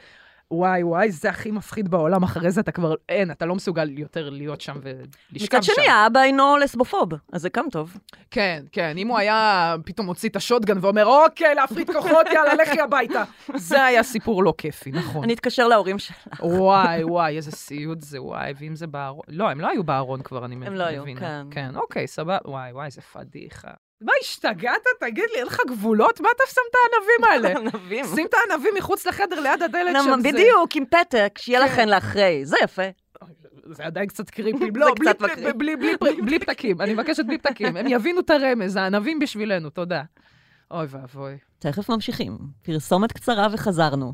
S2: וואי, וואי, זה הכי מפחיד בעולם, אחרי זה אתה כבר, אין, אתה לא מסוגל יותר להיות שם ולשכב
S3: מצד
S2: שם.
S3: שני, האבא אינו לסבופוב, אז זה גם טוב.
S2: כן, כן, אם הוא היה פתאום מוציא את השוטגן ואומר, אוקיי, להפריד כוחות, יאללה, לכי הביתה. זה היה סיפור לא כיפי, נכון.
S3: אני אתקשר להורים שלה.
S2: וואי, וואי, איזה סיוט זה, וואי, ואם זה בארון... לא, הם לא היו בארון כבר, אני מבינה.
S3: הם לא היו, כן.
S2: כן, אוקיי, סבבה. וואי, וואי, איזה פדיחה. מה, השתגעת? תגיד לי, אין לך גבולות? מה אתה שם את הענבים האלה?
S3: ענבים.
S2: שים את הענבים מחוץ לחדר ליד הדלת שם. זה-
S3: בדיוק, עם פתק, שיהיה
S2: כן.
S3: לכן לאחרי. זה יפה.
S2: זה עדיין קצת קריפי. לא, בלי פתקים. אני מבקשת בלי פתקים. הם יבינו את הרמז, הענבים בשבילנו, תודה. אוי ואבוי.
S3: תכף ממשיכים. פרסומת קצרה וחזרנו.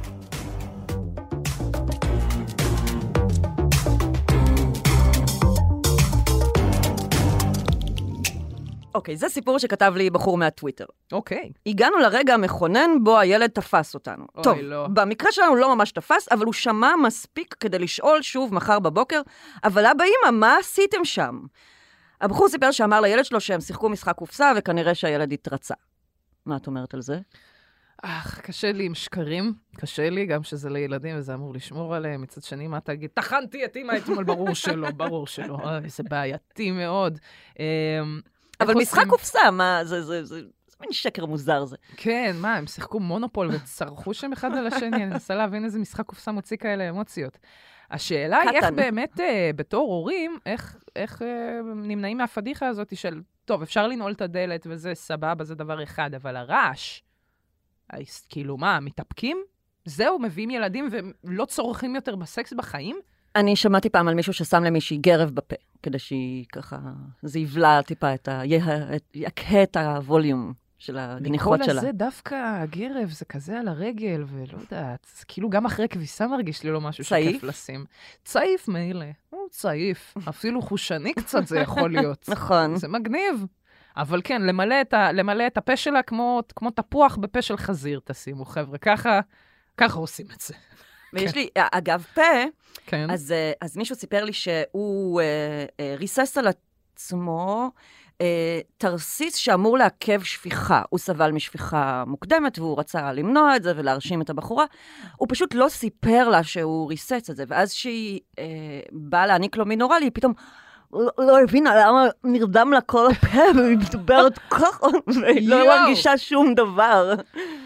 S3: אוקיי, זה סיפור שכתב לי בחור מהטוויטר.
S2: אוקיי.
S3: הגענו לרגע המכונן בו הילד תפס אותנו.
S2: אוי,
S3: טוב,
S2: לא.
S3: במקרה שלנו לא ממש תפס, אבל הוא שמע מספיק כדי לשאול שוב מחר בבוקר, אבל אבא אמא, מה עשיתם שם? הבחור סיפר שאמר לילד שלו שהם שיחקו משחק קופסה, וכנראה שהילד התרצה. מה את אומרת על זה?
S2: אך, קשה לי עם שקרים, קשה לי, גם שזה לילדים וזה אמור לשמור עליהם. מצד שני, מה תגיד? טחנתי את אימא אתמול, ברור שלא, ברור שלא. אוי, זה בעייתי מאוד.
S3: אבל משחק קופסה, מה, זה, זה, זה, זה מין שקר מוזר זה.
S2: כן, מה, הם שיחקו מונופול וצרחו שם אחד על השני, אני מנסה להבין איזה משחק קופסה מוציא כאלה אמוציות. השאלה היא איך. באמת, אה, בתור הורים, איך, איך אה, נמנעים מהפדיחה הזאת של, טוב, אפשר לנעול את הדלת וזה סבבה, זה דבר אחד, אבל הרעש, כאילו, מה, מתאפקים? זהו, מביאים ילדים ולא צורכים יותר בסקס בחיים?
S3: אני שמעתי פעם על מישהו ששם למישהי גרב בפה, כדי שהיא ככה, זה יבלע טיפה את ה... יקהה את הווליום של הגניחות
S2: מכל
S3: שלה.
S2: הזה דווקא הגרב זה כזה על הרגל, ולא יודעת, כאילו גם אחרי כביסה מרגיש לי לא משהו
S3: צעיף?
S2: שכיף לשים. צעיף מילא, הוא צעיף. אפילו חושני קצת זה יכול להיות.
S3: נכון.
S2: זה מגניב. אבל כן, למלא את, ה, למלא את הפה שלה כמו, כמו תפוח בפה של חזיר, תשימו, חבר'ה. ככה, ככה עושים את זה.
S3: ויש לי, אגב, פה,
S2: כן.
S3: אז, אה, אז מישהו סיפר לי שהוא אה, אה, ריסס על עצמו אה, תרסיס שאמור לעכב שפיכה. הוא סבל משפיכה מוקדמת והוא רצה למנוע את זה ולהרשים את הבחורה. הוא פשוט לא סיפר לה שהוא ריסס את זה, ואז כשהיא אה, באה להעניק לו מינורלי, היא פתאום... לא, לא הבינה למה נרדם לה כל הפה והיא מדברת ככה, והיא לא. מרגישה שום דבר.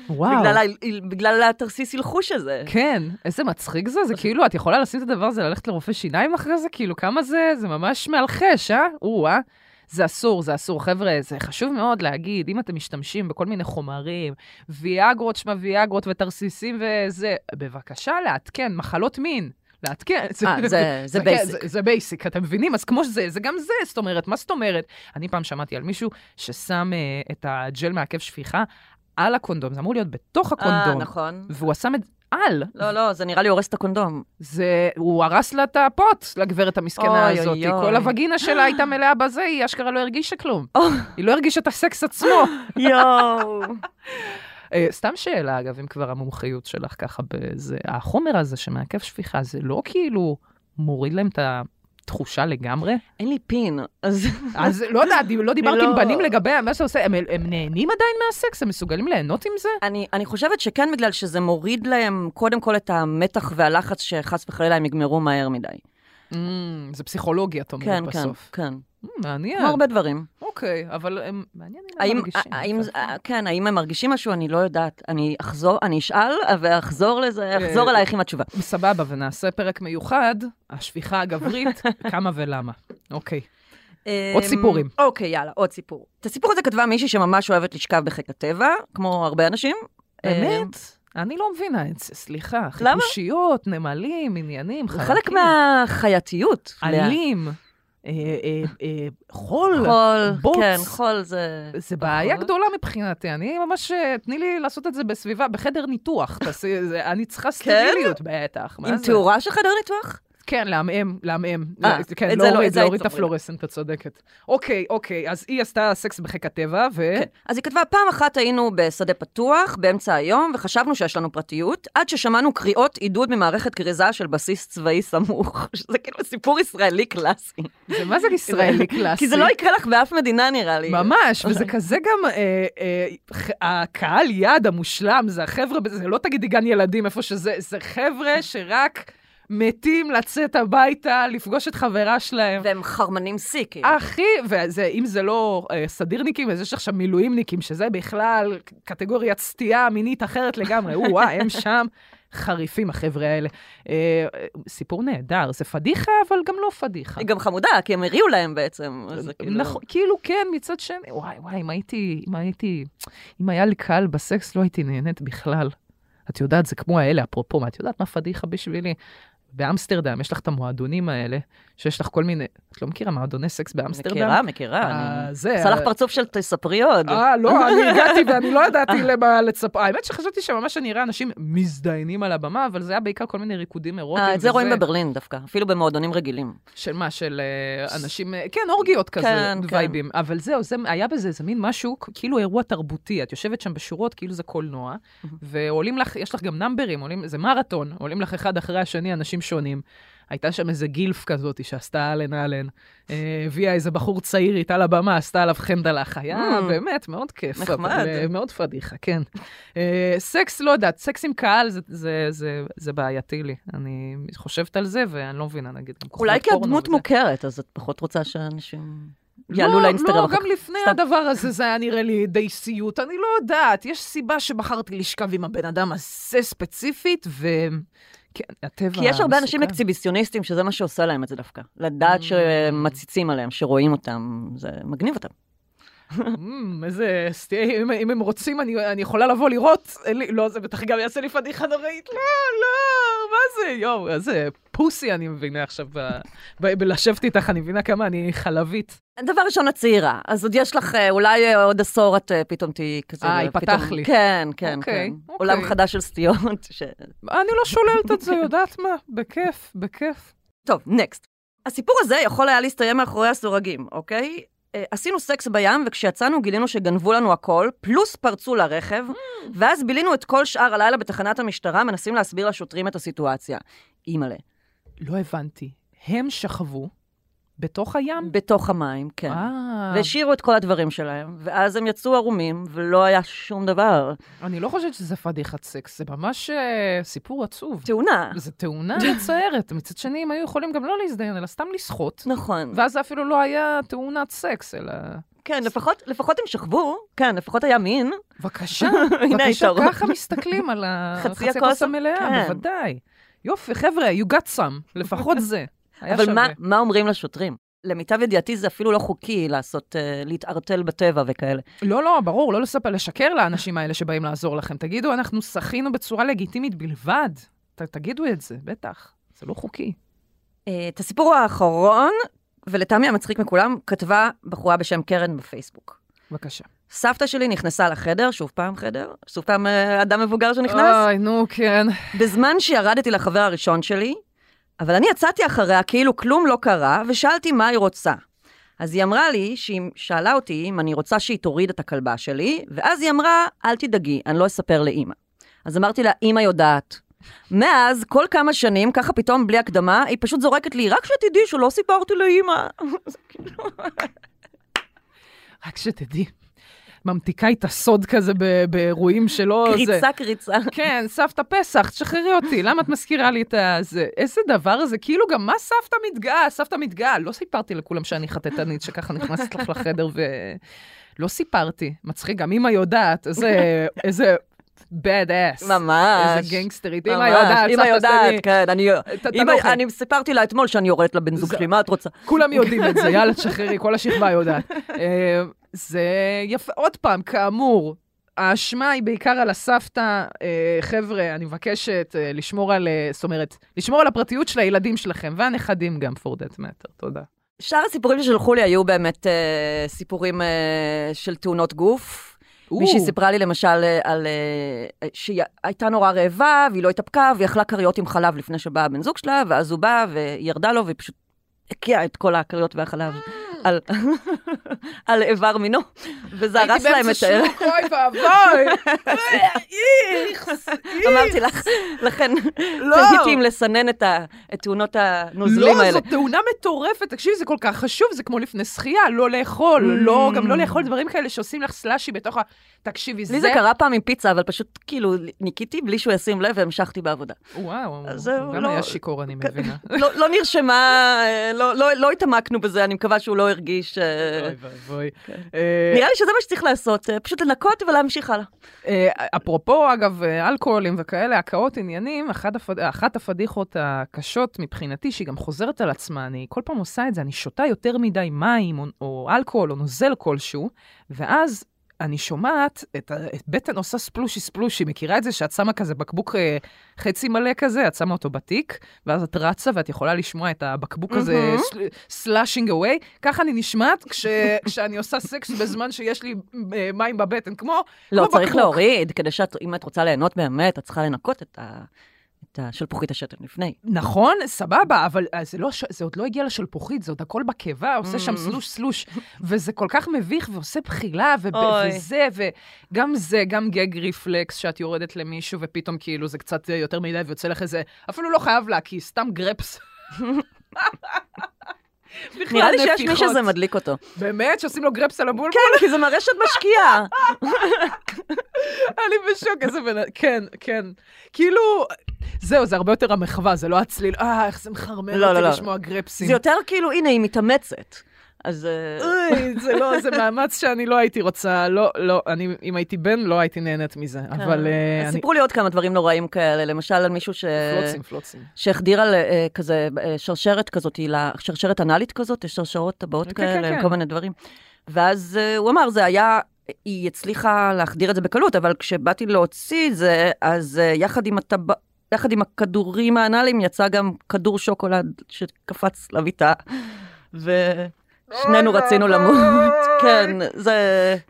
S2: וואו.
S3: בגלל, בגלל התרסיס האלחוש הזה.
S2: כן, איזה מצחיק זה, זה כאילו, את יכולה לשים את הדבר הזה, ללכת לרופא שיניים אחרי זה? כאילו, כמה זה, זה ממש מאלחש, אה? או-אה. זה אסור, זה אסור. חבר'ה, זה חשוב מאוד להגיד, אם אתם משתמשים בכל מיני חומרים, ויאגרות, שמה ויאגרות ותרסיסים וזה, בבקשה לעדכן, מחלות מין. לעדכן.
S3: אה, זה- זה
S2: כן,
S3: basic.
S2: זה- זה basic, אתם מבינים? אז כמו שזה, זה גם זה, זאת אומרת, מה זאת אומרת? אני פעם שמעתי על מישהו ששם אה, את הג'ל מעכב שפיכה על הקונדום, זה אמור להיות בתוך
S3: אה,
S2: הקונדום.
S3: נכון.
S2: והוא שם את על.
S3: לא, לא, זה נראה לי הורס את הקונדום.
S2: זה, הוא הרס לה את הפוט, לגברת המסכנה
S3: אוי,
S2: הזאת.
S3: אוי, אוי.
S2: כל הווגינה שלה הייתה מלאה בזה, היא אשכרה לא הרגישה כלום. היא לא הרגישה את הסקס עצמו.
S3: יואו.
S2: אה, סתם שאלה, אגב, אם כבר המומחיות שלך ככה בזה, החומר הזה שמעכב שפיכה, זה לא כאילו מוריד להם את התחושה לגמרי?
S3: אין לי פין, אז...
S2: אז לא יודעת, לא דיברתי עם
S3: לא.
S2: בנים לגבי מה שאתה עושה, הם, הם נהנים עדיין מהסקס? הם מסוגלים ליהנות עם זה?
S3: אני, אני חושבת שכן, בגלל שזה מוריד להם קודם כל את המתח והלחץ שחס וחלילה הם יגמרו מהר מדי.
S2: Mm, זה פסיכולוגיה, את אומרת
S3: כן, כן,
S2: בסוף.
S3: כן.
S2: Mm, מעניין.
S3: כמו הרבה דברים.
S2: אוקיי, אבל הם, מעניין אם הם מרגישים.
S3: האם, כן, האם הם מרגישים משהו? אני לא יודעת. אני אחזור, אני אשאל ואחזור לזה, אחזור
S2: אה,
S3: אלייך עם התשובה.
S2: סבבה, ונעשה פרק מיוחד, השפיכה הגברית, כמה ולמה. אוקיי. עוד
S3: אמ,
S2: סיפורים.
S3: אוקיי, יאללה, עוד סיפור. את הסיפור הזה כתבה מישהי שממש אוהבת לשכב בחיק הטבע, כמו הרבה אנשים. אמ,
S2: באמת? אני לא מבינה את זה, סליחה.
S3: למה?
S2: חיפושיות, נמלים, עניינים, חלקים.
S3: חלק מהחייתיות.
S2: עלים, חול,
S3: חול,
S2: בוץ.
S3: כן, חול זה...
S2: זה בעיה
S3: נכון.
S2: גדולה מבחינתי. אני ממש, אה, תני לי לעשות את זה בסביבה, בחדר ניתוח. אני צריכה סטריליות, בטח.
S3: עם? תאורה של חדר ניתוח?
S2: כן, לעמעם, לעמעם.
S3: אה,
S2: כן,
S3: את זה לא- את זה
S2: להוריד את. הפלורסנט, את צודקת. אוקיי, אוקיי, אז היא עשתה סקס בחיק הטבע, ו...
S3: כן. אז היא כתבה, פעם אחת היינו בשדה פתוח, באמצע היום, וחשבנו שיש לנו פרטיות, עד ששמענו קריאות עידוד ממערכת כריזה של בסיס צבאי סמוך. שזה כאילו סיפור ישראלי קלאסי.
S2: זה מה זה ישראלי קלאסי?
S3: כי זה לא יקרה לך באף מדינה, נראה לי.
S2: ממש, וזה כזה גם, אה, אה, הקהל יעד המושלם, זה החבר'ה, זה לא תגידי גן ילדים איפה שזה, זה חבר'ה שרק מתים לצאת הביתה, לפגוש את חברה שלהם.
S3: והם חרמנים שיא, כאילו.
S2: הכי, ואם זה לא אה, סדירניקים, אז יש עכשיו מילואימניקים, שזה בכלל קטגוריית סטייה מינית אחרת לגמרי. או-אה, הם שם חריפים, החבר'ה האלה. אה, סיפור נהדר, זה פדיחה, אבל גם לא פדיחה.
S3: היא גם חמודה, כי הם הריעו להם בעצם. כאילו...
S2: נכון, כאילו כן, מצד שני, וואי, וואי, אם הייתי, אם הייתי, אם היה לי קהל בסקס, לא הייתי נהנית בכלל. את יודעת, זה כמו האלה, אפרופו, מה, את יודעת מה פדיחה בשבילי? באמסטרדם יש לך את המועדונים האלה, שיש לך כל מיני, את לא מכירה מועדוני סקס באמסטרדם?
S3: מכירה, מכירה.
S2: אה, זה,
S3: עשה לך פרצוף של תספרי עוד.
S2: אה, לא, אני הגעתי ואני לא ידעתי למה לצפ... האמת שחשבתי שממש אני אראה אנשים מזדיינים על הבמה, אבל זה היה בעיקר כל מיני ריקודים אירוטיים.
S3: אה, את זה רואים בברלין דווקא, אפילו במועדונים רגילים.
S2: של מה? של אה, אנשים, כן, אורגיות כזה,
S3: כן, כן.
S2: וייבים. אבל זהו, זה, היה בזה איזה מין משהו, כאילו אירוע תרבותי. את יושבת שם בשורות, כאילו זה קולנוע, ועולים לך, יש לך גם נאמברים, זה מרתון, עולים לך אחד אחרי השני אנשים שונים. הייתה שם איזה גילף כזאת שעשתה אלן אלן, אה, הביאה איזה בחור צעיר איתה לבמה, עשתה עליו חנדלח. היה
S3: Mm.
S2: באמת מאוד כיף.
S3: נחמד.
S2: אה, מאוד פדיחה, כן. אה, סקס, לא יודעת, סקס עם קהל זה, בעייתי לי. אני חושבת על זה, ואני לא מבינה, נגיד,
S3: אולי כי הדמות. מוכרת, אז את פחות רוצה שאנשים יעלו
S2: לא,
S3: לאינסטגרם
S2: לא,
S3: אחר
S2: גם. לפני
S3: סתם.
S2: הדבר הזה זה היה נראה לי די סיוט. אני לא יודעת, יש סיבה שבחרתי לשכב עם הבן אדם הזה ספציפית, ו... כן, הטבע
S3: כי יש הרבה אנשים
S2: מסוכן.
S3: אקציביציוניסטים שזה מה שעושה להם את זה דווקא. לדעת
S2: Mm.
S3: שמציצים עליהם, שרואים אותם, זה מגניב אותם.
S2: אמ, איזה... סטי- אם, אם הם רוצים, אני, אני יכולה לבוא לראות. לא, זה בטח גם יעשה לי פדיחה נוראית. לא, לא, מה זה? יואו, איזה פוסי אני מבינה עכשיו בלשבת איתך, אני מבינה כמה אני חלבית.
S3: דבר ראשון, את צעירה, אז עוד יש לך, אה, אולי אה, עוד עשור את אה, פתאום תהיי כזה.
S2: אה,
S3: פתאום-
S2: ייפתח לי.
S3: כן, כן,
S2: אוקיי,
S3: כן.
S2: אוקיי.
S3: עולם חדש של סטיות.
S2: אני לא שוללת את זה, יודעת מה? בכיף, בכיף.
S3: טוב, נקסט. הסיפור הזה יכול היה להסתיים מאחורי הסורגים, אוקיי? אה, עשינו סקס בים, וכשיצאנו גילינו שגנבו לנו הכל, פלוס פרצו לרכב, ואז בילינו את כל שאר הלילה בתחנת המשטרה, מנסים להסביר לשוטרים את הסיטואציה. אימא'לה.
S2: לא הבנתי. הם שכבו בתוך הים?
S3: בתוך המים, כן.
S2: אה,
S3: והשאירו את כל הדברים שלהם, ואז הם יצאו ערומים, ולא היה שום דבר.
S2: אני לא חושבת שזה פדיחת סקס, זה ממש אה, סיפור עצוב.
S3: תאונה.
S2: זו תאונה מצערת. מצד שני, הם היו יכולים גם לא להזדיין, אלא סתם לשחות.
S3: נכון.
S2: ואז זה אפילו לא היה תאונת סקס, אלא...
S3: כן, לפחות, לפחות הם שכבו, כן, לפחות היה מין.
S2: בבקשה, בבקשה. ככה מסתכלים על ה-
S3: חצי
S2: חצי
S3: הכוס,
S2: הכוס המלאה,
S3: כן.
S2: בוודאי. יופי, חבר'ה, you got some, לפחות זה.
S3: אבל מה. מה אומרים לשוטרים? למיטב ידיעתי זה אפילו לא חוקי לעשות, אה, להתערטל בטבע וכאלה.
S2: לא, לא, ברור, לא לספר, לשקר לאנשים האלה שבאים לעזור לכם. תגידו, אנחנו שחינו בצורה לגיטימית בלבד. ת, תגידו את זה, בטח. זה לא חוקי.
S3: אה, את הסיפור האחרון, ולטעמי המצחיק מכולם, כתבה בחורה בשם קרן בפייסבוק.
S2: בבקשה.
S3: סבתא שלי נכנסה לחדר, שוב פעם חדר, שוב פעם אה, אדם מבוגר שנכנס,
S2: אוי, נו, כן.
S3: בזמן שירדתי לחבר הראשון שלי, אבל אני יצאתי אחריה כאילו כלום לא קרה, ושאלתי מה היא רוצה. אז היא אמרה לי, שהיא שאלה אותי אם אני רוצה שהיא תוריד את הכלבה שלי, ואז היא אמרה, אל תדאגי, אני לא אספר לאימא. אז אמרתי לה, אימא יודעת. מאז, כל כמה שנים, ככה פתאום בלי הקדמה, היא פשוט זורקת לי, רק שתדעי שלא סיפרתי לאימא. כאילו-
S2: רק שתדעי, ממתיקה את הסוד כזה באירועים שלא... זה.
S3: קריצה, קריצה.
S2: כן, סבתא פסח, תשחררי אותי, למה את מזכירה לי את. זה? איזה דבר זה? כאילו, גם מה סבתא מתגאה? סבתא מתגאה. לא סיפרתי לכולם שאני חטטנית, שככה נכנסת לך לחדר ו... לא סיפרתי. מצחיק, גם אמא יודעת, איזה... איזה... bad ass.
S3: ממש.
S2: איזה גנגסטרית. אמא. יודעת,
S3: אמא יודעת. כן, אני... סיפרתי לה אתמול שאני יורדת לבן זוג שלי, מה את רוצה?
S2: כולם יודעים את זה, יאללה, תשחררי, כל השכבה יודעת. אה, זה יפה, עוד פעם, כאמור, האשמה היא בעיקר על הסבתא. אה, חבר'ה, אני מבקשת אה, לשמור על, אה, זאת אומרת, לשמור על הפרטיות של הילדים שלכם, והנכדים גם, for that matter. תודה.
S3: שאר הסיפורים ששלחו לי היו באמת אה, סיפורים אה, של תאונות גוף. מישהי סיפרה לי למשל אה, על... אה, שהיא הייתה נורא רעבה, והיא לא התאפקה, והיא אכלה כריות עם חלב לפני שבא הבן זוג שלה, ואז הוא בא והיא ירדה לו, והיא פשוט הקיאה את כל הכריות והחלב על, על איבר מינו, וזה הרס להם את
S2: הייתי באמצע שוק, אוי ואבוי. איכס,
S3: אמרתי לך, לכן
S2: לא.
S3: תהיתי אם לסנן את ה- תאונות הנוזלים
S2: לא,
S3: האלה.
S2: זאת תאונה מטורפת. תקשיבי, זה כל כך חשוב, זה כמו לפני שחייה, לא לאכול, לא, גם לא לאכול דברים כאלה שעושים לך סלאשי בתוך ה... תקשיבי, זה...
S3: לי זה קרה פעם עם פיצה, אבל פשוט כאילו ניקיתי בלי שהוא ישים לב והמשכתי בעבודה.
S2: וואו, הוא גם
S3: לא-
S2: היה שיכור, אני מבינה.
S3: לא, לא נרשמה, אה, לא, לא, לא התעמקנו בזה, אני מקווה שהוא לא הרגיש... אה,
S2: אוי ואבוי.
S3: נראה לי שזה מה שצריך לעשות, אה, פשוט לנקות ולהמשיך הלאה.
S2: אה, אפרופו, אגב, אה, אלכוהולים וכאלה, הקאות עניינים, אחת, הפד... אחת הפדיחות הקשות מבחינתי, שהיא גם חוזרת על עצמה, אני כל פעם עושה את זה, אני שותה יותר מדי מים או, או אלכוהול או נוזל כלשהו, ואז אני שומעת את, את הבטן עושה ספלושי ספלושי, מכירה את זה שאת שמה כזה בקבוק אה, חצי מלא כזה, את שמה אותו בתיק, ואז את רצה ואת יכולה לשמוע את הבקבוק הזה sloshing away, ככה אני נשמעת כש, כשאני עושה סקס בזמן שיש לי אה, מים בבטן, כמו,
S3: לא,
S2: כמו
S3: צריך
S2: בקבוק.
S3: להוריד, כדי שאת, אם את רוצה ליהנות באמת, את צריכה לנקות את, ה, את השלפוחית השתן לפני.
S2: נכון, סבבה, אבל אה, זה, לא, זה עוד לא הגיע לשלפוחית, זה עוד הכל בקיבה, עושה שם סלוש סלוש, וזה כל כך מביך ועושה בחילה, וב-. וזה, וגם זה, גם גג ריפלקס, שאת יורדת למישהו ופתאום כאילו זה קצת יותר מדי ויוצא לך איזה, אפילו לא חייב להקיא, סתם גרפס.
S3: נראה לי שיש מי. שזה מדליק אותו.
S2: באמת? שעושים לו גרפס על הבולבול?
S3: כן, כי זה מראה שאת משקיעה.
S2: אני בשוק, איזה בן... כן, כן. כאילו, זהו, זה הרבה יותר המחווה, זה לא הצליל, אה, איך זה מחרמן
S3: לא,
S2: אותי
S3: לא, לא.
S2: לשמוע גרפסים.
S3: זה יותר כאילו, הנה, היא מתאמצת. אז... אה,
S2: אוי, זה לא, זה מאמץ שאני לא הייתי רוצה, לא, לא, אני, אם הייתי בן, לא הייתי נהנית מזה, אבל אה,
S3: אז
S2: אני...
S3: סיפרו לי עוד כמה דברים נוראים כאלה, למשל על מישהו ש...
S2: פלוצים, פלוצים.
S3: שהחדיר על אה, כזה שרשרת כזאת, שרשרת אנאלית כזאת, יש שרשרות טבעות
S2: כן,
S3: כאלה,
S2: כן,
S3: עם
S2: כן.
S3: כל מיני דברים. ואז הוא אמר, זה היה, היא הצליחה להחדיר את זה בקלות, אבל כשבאתי להוציא את זה, אז אה, יחד עם הטבע... יחד עם הכדורים האנאליים יצא גם כדור שוקולד שקפץ למיטה, ושנינו רצינו למות. כן, זה...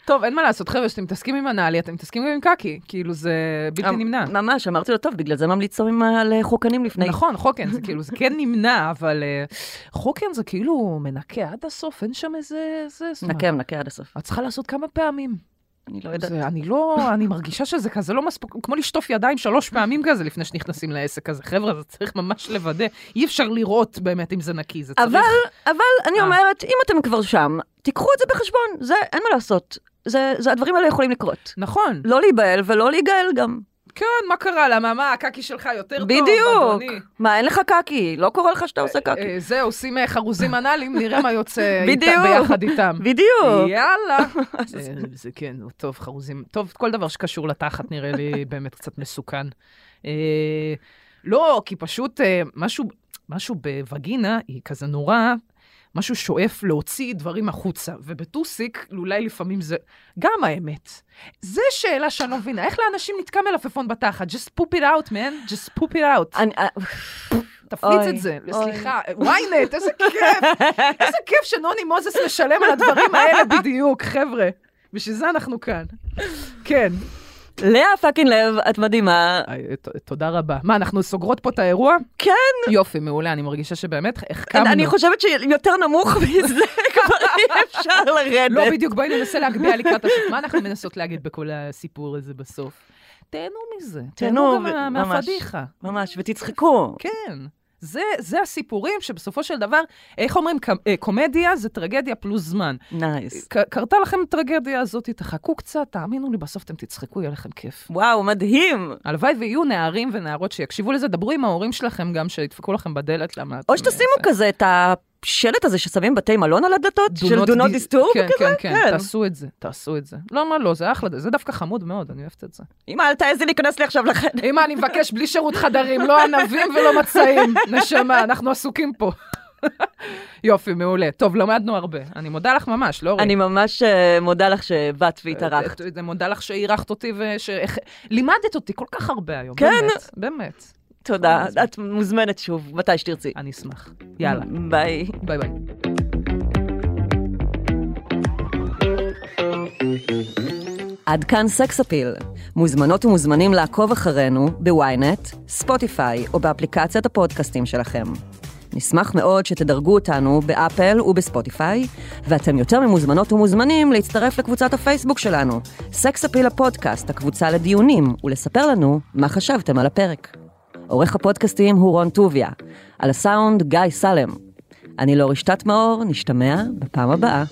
S2: טוב, אין מה לעשות, חבר'ה, כשאתם מתעסקים עם אנאלי, אתם מתעסקים גם עם קקי, כאילו זה בלתי
S3: אמ,
S2: נמנע.
S3: ממש, אמרתי לו, טוב, בגלל זה ממליצים על אה, חוקנים לפני.
S2: נכון, חוקן, זה כאילו, זה כן נמנע, אבל אה, חוקן זה כאילו מנקה עד הסוף, אין שם איזה...
S3: נקה, נקה עד הסוף.
S2: את צריכה לעשות כמה פעמים.
S3: אני לא יודעת.
S2: זה, אני לא, אני מרגישה שזה כזה לא מספיק, כמו לשטוף ידיים שלוש פעמים כזה לפני שנכנסים לעסק הזה. חבר'ה, זה צריך ממש לוודא. אי אפשר לראות באמת אם זה נקי, זה צריך...
S3: אבל, אבל אני
S2: אה.
S3: אומרת, אם אתם כבר שם, תיקחו את זה בחשבון, זה, אין מה לעשות. זה, זה, הדברים האלה יכולים לקרות.
S2: נכון,
S3: לא להיבהל ולא להיגאל גם.
S2: כן, מה קרה? למה, מה, הקקי שלך יותר טוב,
S3: בדיוק. מה, אין לך קקי? לא קורה לך שאתה עושה קקי.
S2: אה, זה, עושים אה, חרוזים אנאליים, נראה מה יוצא. ביחד איתם.
S3: בדיוק.
S2: יאללה. אה, זה כן, טוב, חרוזים. טוב, כל דבר שקשור לתחת נראה לי באמת קצת מסוכן. אה, לא, כי פשוט אה, משהו, משהו בווגינה היא כזה נורא, משהו שואף להוציא דברים החוצה, ובטוסיק אולי לפעמים זה גם האמת. זו שאלה שאני לא מבינה, איך לאנשים נתקע מלפפון בתחת? just poop it out, man, just poop it out.
S3: אה,
S2: תפליץ את זה. סליחה, ynet, איזה כיף, איזה כיף שנוני מוזס משלם על הדברים האלה בדיוק, חבר'ה. בשביל זה אנחנו כאן. כן.
S3: לאה fucking לב, את מדהימה.
S2: תודה רבה. מה, אנחנו סוגרות פה את האירוע?
S3: כן.
S2: יופי, מעולה, אני מרגישה שבאמת החכמנו.
S3: אני חושבת שיותר נמוך מזה כבר אי אפשר לרדת.
S2: לא בדיוק, בואי ננסה להגביה לקראת הסוף. מה אנחנו מנסות להגיד בכל הסיפור הזה בסוף? תהנו מזה. תהנו גם. מהפדיחה.
S3: ממש, ותצחקו.
S2: כן. זה, זה הסיפורים שבסופו של דבר, איך אומרים, אה, קומדיה זה טרגדיה פלוס זמן.
S3: nice.
S2: ק- קרתה לכם הטרגדיה הזאת, תחכו קצת, תאמינו לי, בסוף אתם תצחקו, יהיה לכם כיף.
S3: וואו, מדהים.
S2: הלוואי ויהיו נערים ונערות שיקשיבו לזה, דברו עם ההורים שלכם גם, שידפקו לכם בדלת, למה...
S3: או שתשימו
S2: זה-
S3: כזה את השלט הזה ששמים בתי מלון על הדלתות, של Do not
S2: dis-
S3: disturb
S2: כן,
S3: כזה?
S2: כן, כן, תעשו את זה, תעשו את זה. לא, מה לא, זה אחלה, זה דווקא חמוד מאוד, אני אוהבת את זה.
S3: אמא, אל תעזי להיכנס לי עכשיו לחדר.
S2: אמא, אני מבקש בלי שירות חדרים, לא ענבים ולא מצעים. נשמה, אנחנו עסוקים פה. יופי, מעולה. טוב, למדנו הרבה. אני מודה לך ממש, לא
S3: אני ממש אה, מודה לך שבאת והתארחת.
S2: אני מודה לך שאירחת אותי ולימדת אותי כל כך הרבה היום.
S3: כן.
S2: באמת, באמת.
S3: תודה, את מוזמנת שוב, מתי שתרצי.
S2: אני אשמח. יאללה,
S3: ביי.
S2: ביי ביי.
S3: עד כאן סקס אפיל. מוזמנות ומוזמנים לעקוב אחרינו בוויינט, ספוטיפיי או באפליקציית הפודקאסטים שלכם. נשמח מאוד שתדרגו אותנו באפל ובספוטיפיי, ואתם יותר ממוזמנות ומוזמנים להצטרף לקבוצת הפייסבוק שלנו, סקס אפיל הפודקאסט, הקבוצה לדיונים, ולספר לנו מה חשבתם על הפרק. עורך הפודקאסטים הוא רון טוביה, על הסאונד גיא סלם. אני לאור רשתת מאור, נשתמע בפעם הבאה.